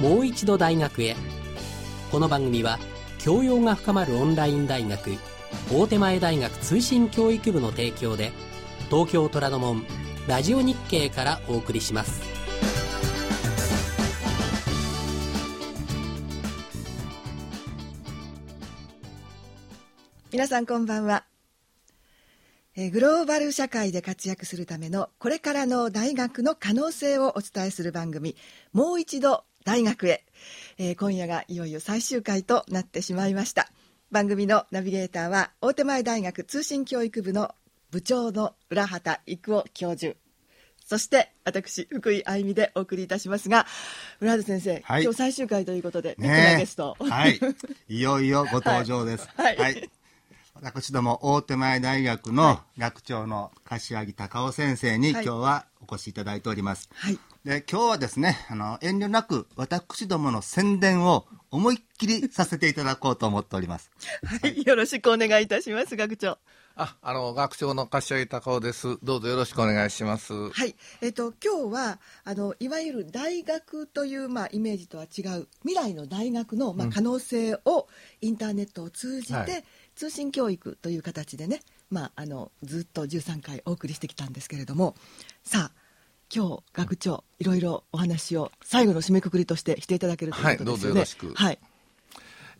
もう一度大学へ。この番組は教養が深まるオンライン大学大手前大学通信教育部の提供で東京虎ノ門ラジオ日経からお送りします。皆さんこんばんは。えーグローバル社会で活躍するためのこれからの大学の可能性をお伝えする番組「もう一度大学へ」えー今夜がいよいよ最終回となってしまいました。番組のナビゲーターは大手前大学通信教育部の部長の浦畑育夫教授。そして私福井あゆみでお送りいたしますが浦畑先生、はい。今日最終回ということで、ねゲストはい。いよいよご登場です。はい。はい。私ども大手前大学の学長の柏木隆夫先生に今はい。日はお越しいただいております。はいで、今日はですね、あの、遠慮なく私どもの宣伝を思いっきりさせていただこうと思っております。はい、よろしくお願いいたします学長あ、あの、学長の柏木隆夫です。どうぞよろしくお願いします。はい、えっ、と今日はあのいわゆる大学というまあイメージとは違う未来の大学のまあ可能性をインターネットを通じて、はい通信教育という形でね、まああのずっと13回お送りしてきたんですけれども、さあ今日学長いろいろお話を最後の締めくくりとしてしていただけるということですよね。はいどうぞよろしくはい。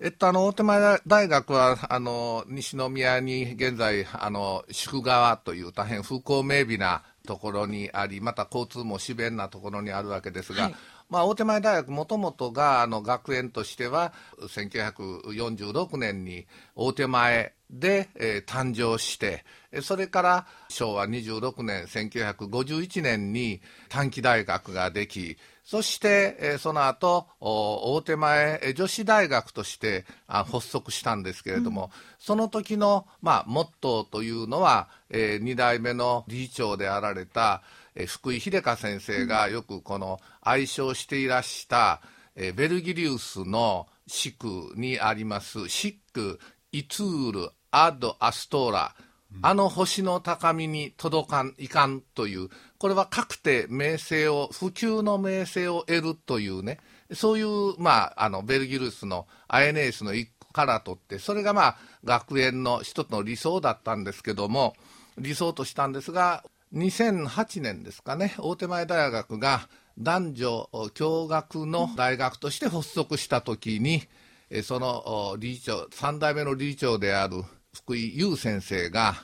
えっと、あの、大手前大学は、あの、西宮に現在、あの、宿川という大変風光明媚なところにあり、また交通も自便なところにあるわけですが、はいまあ、大手前大学もともとが、あの、学園としては、1946年に大手前で、えー誕生して、えそれから昭和26年、1951年に短期大学ができ、そして、えーその後お大手前えー女子大学としてあ発足したんですけれども、その時の、まあ、モットーというのは、え2代目の理事長であられた、えー福井秀香先生がよくこの愛称していらした、えーベルギリウスのシクにありますシック・イツール・アド・アストーラ、あの星の高みに届かんいかんという、これは確定名声を、普及の名声を得るというね、そういう、まあ、あの、ベルギルスのアエネースの一個からとって、それがまあ、学園の一つの理想だったんですけども、理想としたんですが、2008年ですかね、大手前大学が男女共学の大学として発足したときに、えーそのお理事長、3代目の理事長である福井優先生が、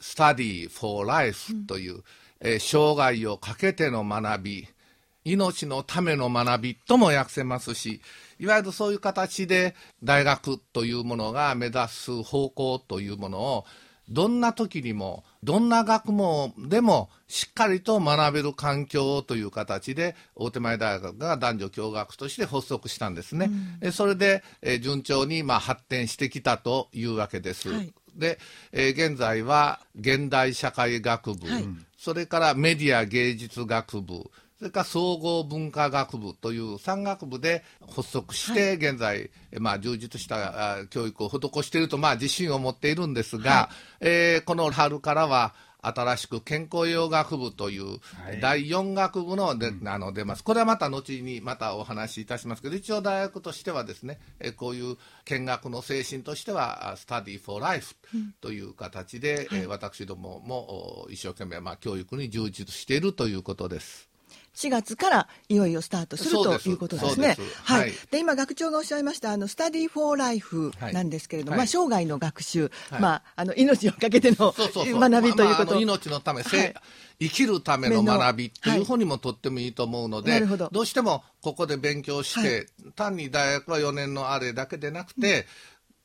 Study for Life という、えー生涯をかけての学び、命のための学びとも訳せますし、いわゆるそういう形で大学というものが目指す方向というものを、どんな時にも、どんな学問でもしっかりと学べる環境という形で、大手前大学が男女共学として発足したんですね。えそれで、えー順調にまあ発展してきたというわけです。はい。で、えー現在は現代社会学部、はい。それからメディア芸術学部、それから総合文化学部という3学部で発足して、現在、えまあ、充実したあ教育を施していると、まあ、自信を持っているんですが、えーこの春からは、新しく健康栄養学部という第4学部ので、あの出ます。これはまた後にまたお話しいたしますけど、一応大学としてはですね、えこういう見学の精神としては、あ Study for Life という形で、え私どももお一生懸命、まあ、教育に充実しているということです。4月からいよいよスタートするということですね。はい、はい。で今学長がおっしゃいましたあのスタディフォーライフなんですけれども、はい。まあ生涯の学習、はい。まああの命をかけての学びということ。まあまああの命のため、生きるための学びってはいいう方にもとってもいいと思うので、どどうしてもここで勉強して、単に大学は4年のあれだけでなくて、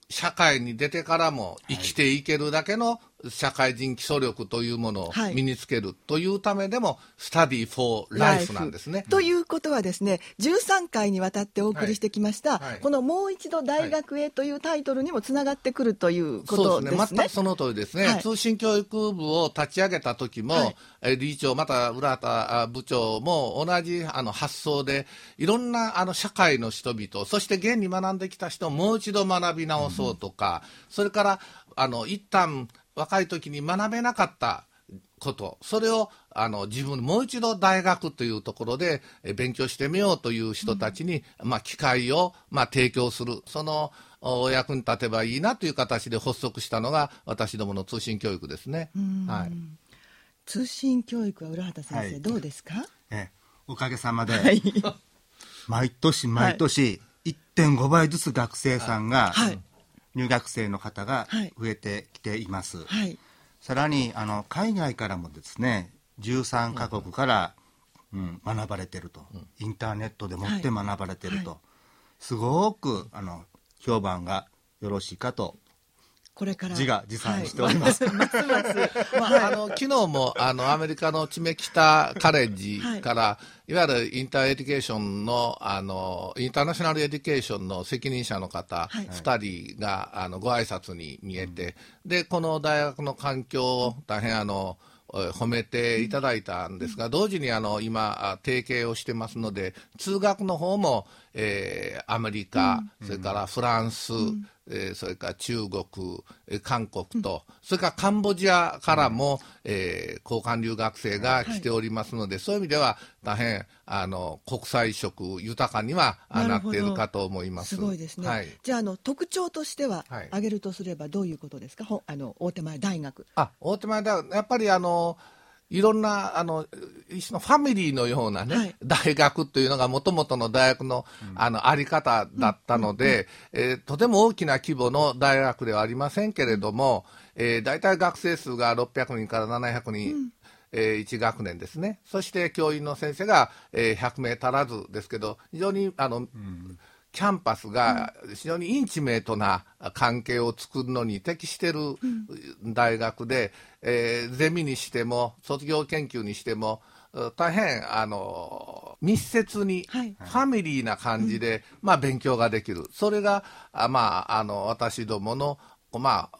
社会に出てからも生きていけるだけの社会人基礎力というものをはい身につけるというためでも、スタディフォーライフなんですね。ということはですね13回にわたってお送りしてきました、はいはいこの「もう一度大学へ」というタイトルにもつながってくるということですね。そうですね。全くその通りですね。はい通信教育部を立ち上げた時も、はいえー理事長、また浦田あ部長も同じあの発想で、いろんなあの社会の人々、そして現に学んできた人をもう一度学び直そうとか、それから、あの、一旦若い時に学べなかったこと、それをあの自分もう一度大学というところでえ勉強してみようという人たちに、まあ、機会を、まあ、提供する、そのお役に立てばいいなという形で発足したのが私どもの通信教育ですね。はい。通信教育は浦畑先生、はい。どうですか？ええ。おかげさまで、はい。毎年毎年1.5倍ずつ学生さんが、はい入学生の方がはい。増えてきています、はい。さらにあの海外からもですね13カ国から、うん学ばれてると、インターネットでもってはい。学ばれてると、はすごくあの評判がよろしいかとこれから。自画自賛しております。はい。ますます。まあ、あの昨日もあのアメリカの Chemeketa College から、い、わゆる inter education のあの international education の責任者の方、はい。2人があのご挨拶に見えて、でこの大学の環境を大変あのえ褒めていただいたんですが、同時にあの今、あ提携をしてますので、通学の方も、えーアメリカ、それからフランス、えーそれから中国、えー韓国と、それからカンボジアからも、えー交換留学生が来ておりますので、そういう意味では大変あの国際色豊かにはあなっているかと思います。すごいですね、はい。じゃああの特徴としては、はい。挙げるとすればどういうことですか？ほあの大手前大学。あ大手前だ。やっぱりあのいろんなあの一種のファミリーのようなね、はい。大学というのがもともとの大学の,、あのあり方だったので、えーとても大きな規模の大学ではありませんけれども、えー、大体学生数が600人から700人、えー1学年ですね。そして教員の先生が、えー100名足らずですけど非常にあの、キャンパスが非常にインチメートな関係を作るのに適している大学で、えーゼミにしても卒業研究にしてもう大変あの密接にフはい。ァミリーな感じで、まあ、勉強ができる。それが、あまあ、あの私どもの、まあ、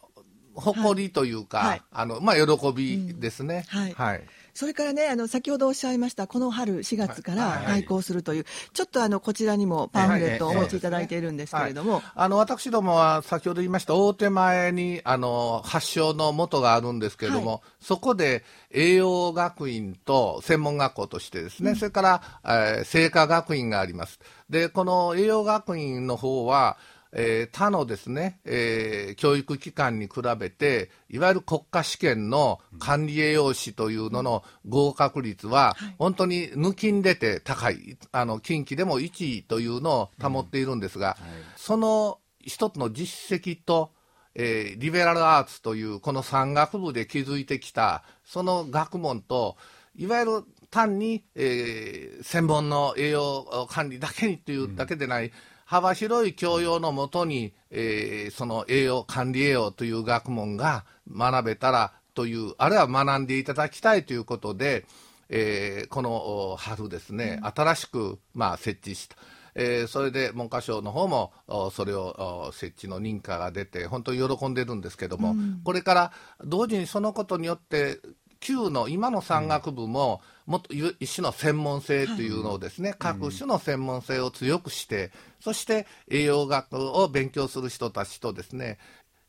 誇りというか、はい。あのまあ、喜びですね。はい。はいそれからねあの先ほどおっしゃいましたこの春4月からはい開校するという、ちょっとあのこちらにもパンフレットをお持ちいただいているんですけれども、はい。あの私どもは先ほど言いました大手前にあの発祥の元があるんですけれども、はそこで栄養学院と専門学校としてですね、それから、えー聖火学院があります。でこの栄養学院の方はえー他のですね、えー教育機関に比べて、いわゆる国家試験の管理栄養士というのの合格率は、本当に抜きん出て高い、あの近畿でも1位というのを保っているんですが、その一つの実績と、えーリベラルアーツというこの山学部で築いてきたその学問といわゆる単に、えー専門の栄養管理だけにというだけでない、幅広い教養のもとに、えーその栄養管理栄養という学問が学べたらというあるいは学んでいただきたいということで、えーこのお春ですね、新しく、まあ、設置した。えーそれで文科省の方もおそれをお設置の認可が出て本当に喜んでるんですけども、これから同時にそのことによって旧の今の3学部も、もっと一種の専門性というのをですね、各種の専門性を強くして、そして栄養学を勉強する人たちとですね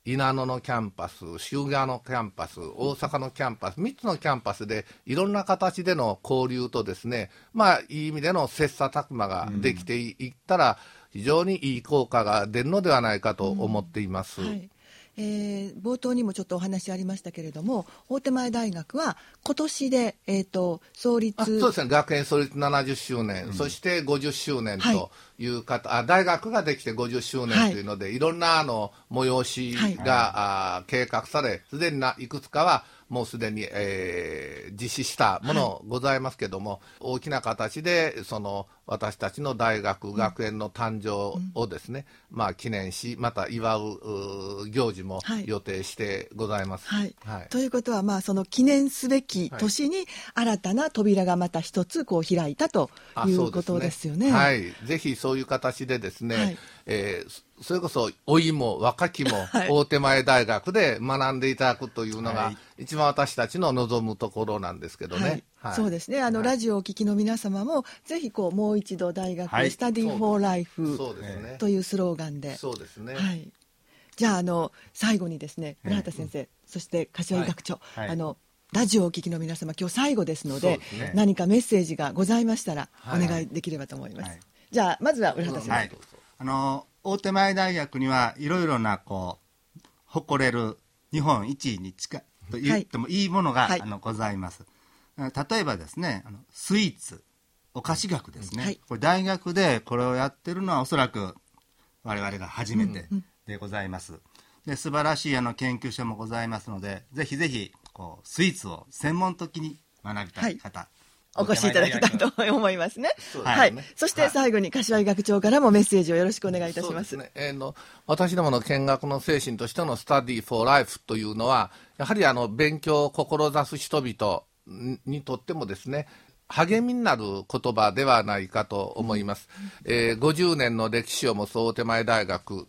稲野のキャンパス、夙川のキャンパス、大阪のキャンパス、3つのキャンパスでいろんな形での交流とですね、まあいい意味での切磋琢磨ができていったら、非常にいい効果が出るのではないかと思っています。はいえー冒頭にもちょっとお話ありましたけれども大手前大学は今年で、えー、と創立あそうですね、学園創立70周年、そして50周年とい。う方、あ大学ができて50周年というので、い、ろんなあの催しが、あ計画され、すでにないくつかはもうすでに、えー実施したものございますけども、大きな形でその私たちの大学、学園の誕生をですね、まあ、記念し、また祝うう行事もはい。予定してございます。はい。はい。ということは、まあ、その記念すべき年に新たな扉がまた一つこう開いたとあいうことですよね。はい、ぜひそういう形でですね、はい。えーそそれこそ老いも若きも はい。大手前大学で学んでいただくというのがはい。一番私たちの望むところなんですけどね。はい。そうですね。あの、ラジオをお聞きの皆様もぜひこうもう一度大学、はい。スタディ・フォー・ライフ。というスローガンで、そうですね。はい、じゃああの最後にですね浦畑先生、そして柏井学長、はい。あのラジオをお聞きの皆様今日最後ですのでですね。何かメッセージがございましたらおはい。願いできればと思います、はい。じゃあまずは浦畑さん、はい、あの大手前大学にはいろいろなこう誇れる日本一位に近いと言ってもいいものが、はい。あのございます。あ例えばですねあのスイーツお菓子学ですね、はい。これ大学でこれをやってるのはおそらく我々が初めてでございます、で素晴らしいあの研究所もございますのでぜひぜひこうスイーツを専門的に学びたい。方、お越しいただきたいと思いますね。はい。そして最後に柏木学長からもメッセージをよろしくお願いいたします。すね、えーの私どもの見学の精神としてのスタディ・フォー・ライフというのはやはりあの勉強を志す人々にとってもですね励みになる言葉ではないかと思います、えー50年の歴史を持つ大手前大学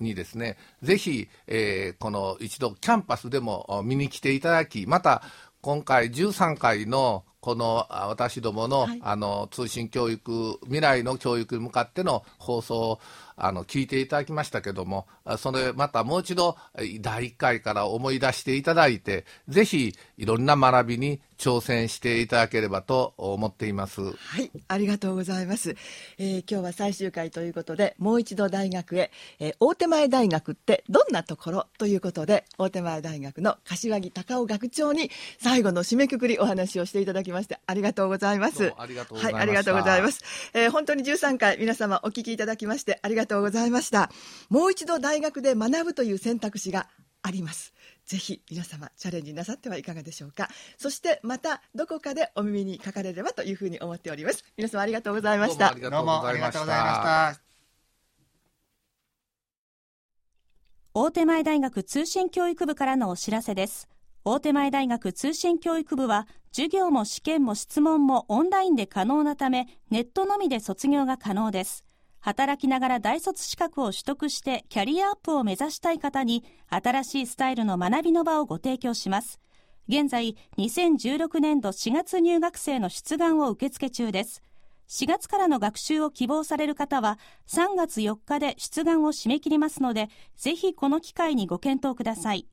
にですねぜひ、えーこの一度キャンパスでもあ見に来ていただきまた今回13回のこのあ私どもの,、はい。あの通信教育未来の教育に向かっての放送をあの聞いていただきましたけどもあそれまたもう一度えー第1回から思い出していただいてぜひいろんな学びに挑戦していただければと思っています。はい、ありがとうございます、えー今日は最終回ということで、もう一度大学へ、えー大手前大学ってどんなところということで、大手前大学の柏木隆夫学長に最後の締めくくりお話をしていただきまして、ありがとうございます。どうもありがとうございましたはい、ありがとうございます。えー本当に13回皆様お聞きいただきましてありがとうございました。もう一度大学で学ぶという選択肢があります。ぜひ皆様チャレンジなさってはいかがでしょうか。そしてまたどこかでお耳にかかれればというふうに思っております。皆様ありがとうございましたどうもあり。がとどううございました大手前大学通信教育部からのお知らせです。大手前大学通信教育部は、授業も試験も質問もオンラインで可能なため、ネットのみで卒業が可能です。働きながら大卒資格を取得してキャリアアップを目指したい方に、新しいスタイルの学びの場をご提供します。現在、2016年度4月入学生の出願を受付中です。4月からの学習を希望される方は3月4日で出願を締め切りますので、ぜひこの機会にご検討ください。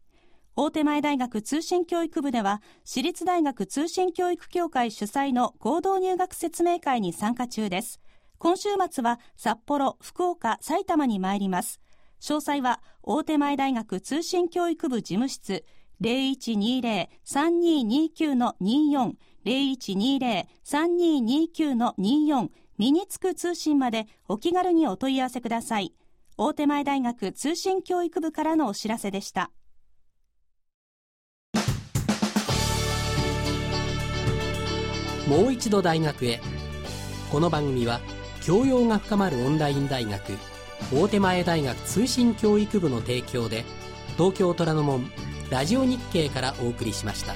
大手前大学通信教育部では、私立大学通信教育協会主催の合同入学説明会に参加中です。今週末は札幌、福岡、埼玉に参ります。詳細は大手前大学通信教育部事務室0120-3229-24 0120-3229-24身につく通信までお気軽にお問い合わせください。大手前大学通信教育部からのお知らせでした。もう一度大学へこの番組は教養が深まるオンライン大学大手前大学通信教育部の提供で東京虎ノ門ラジオ日経からお送りしました。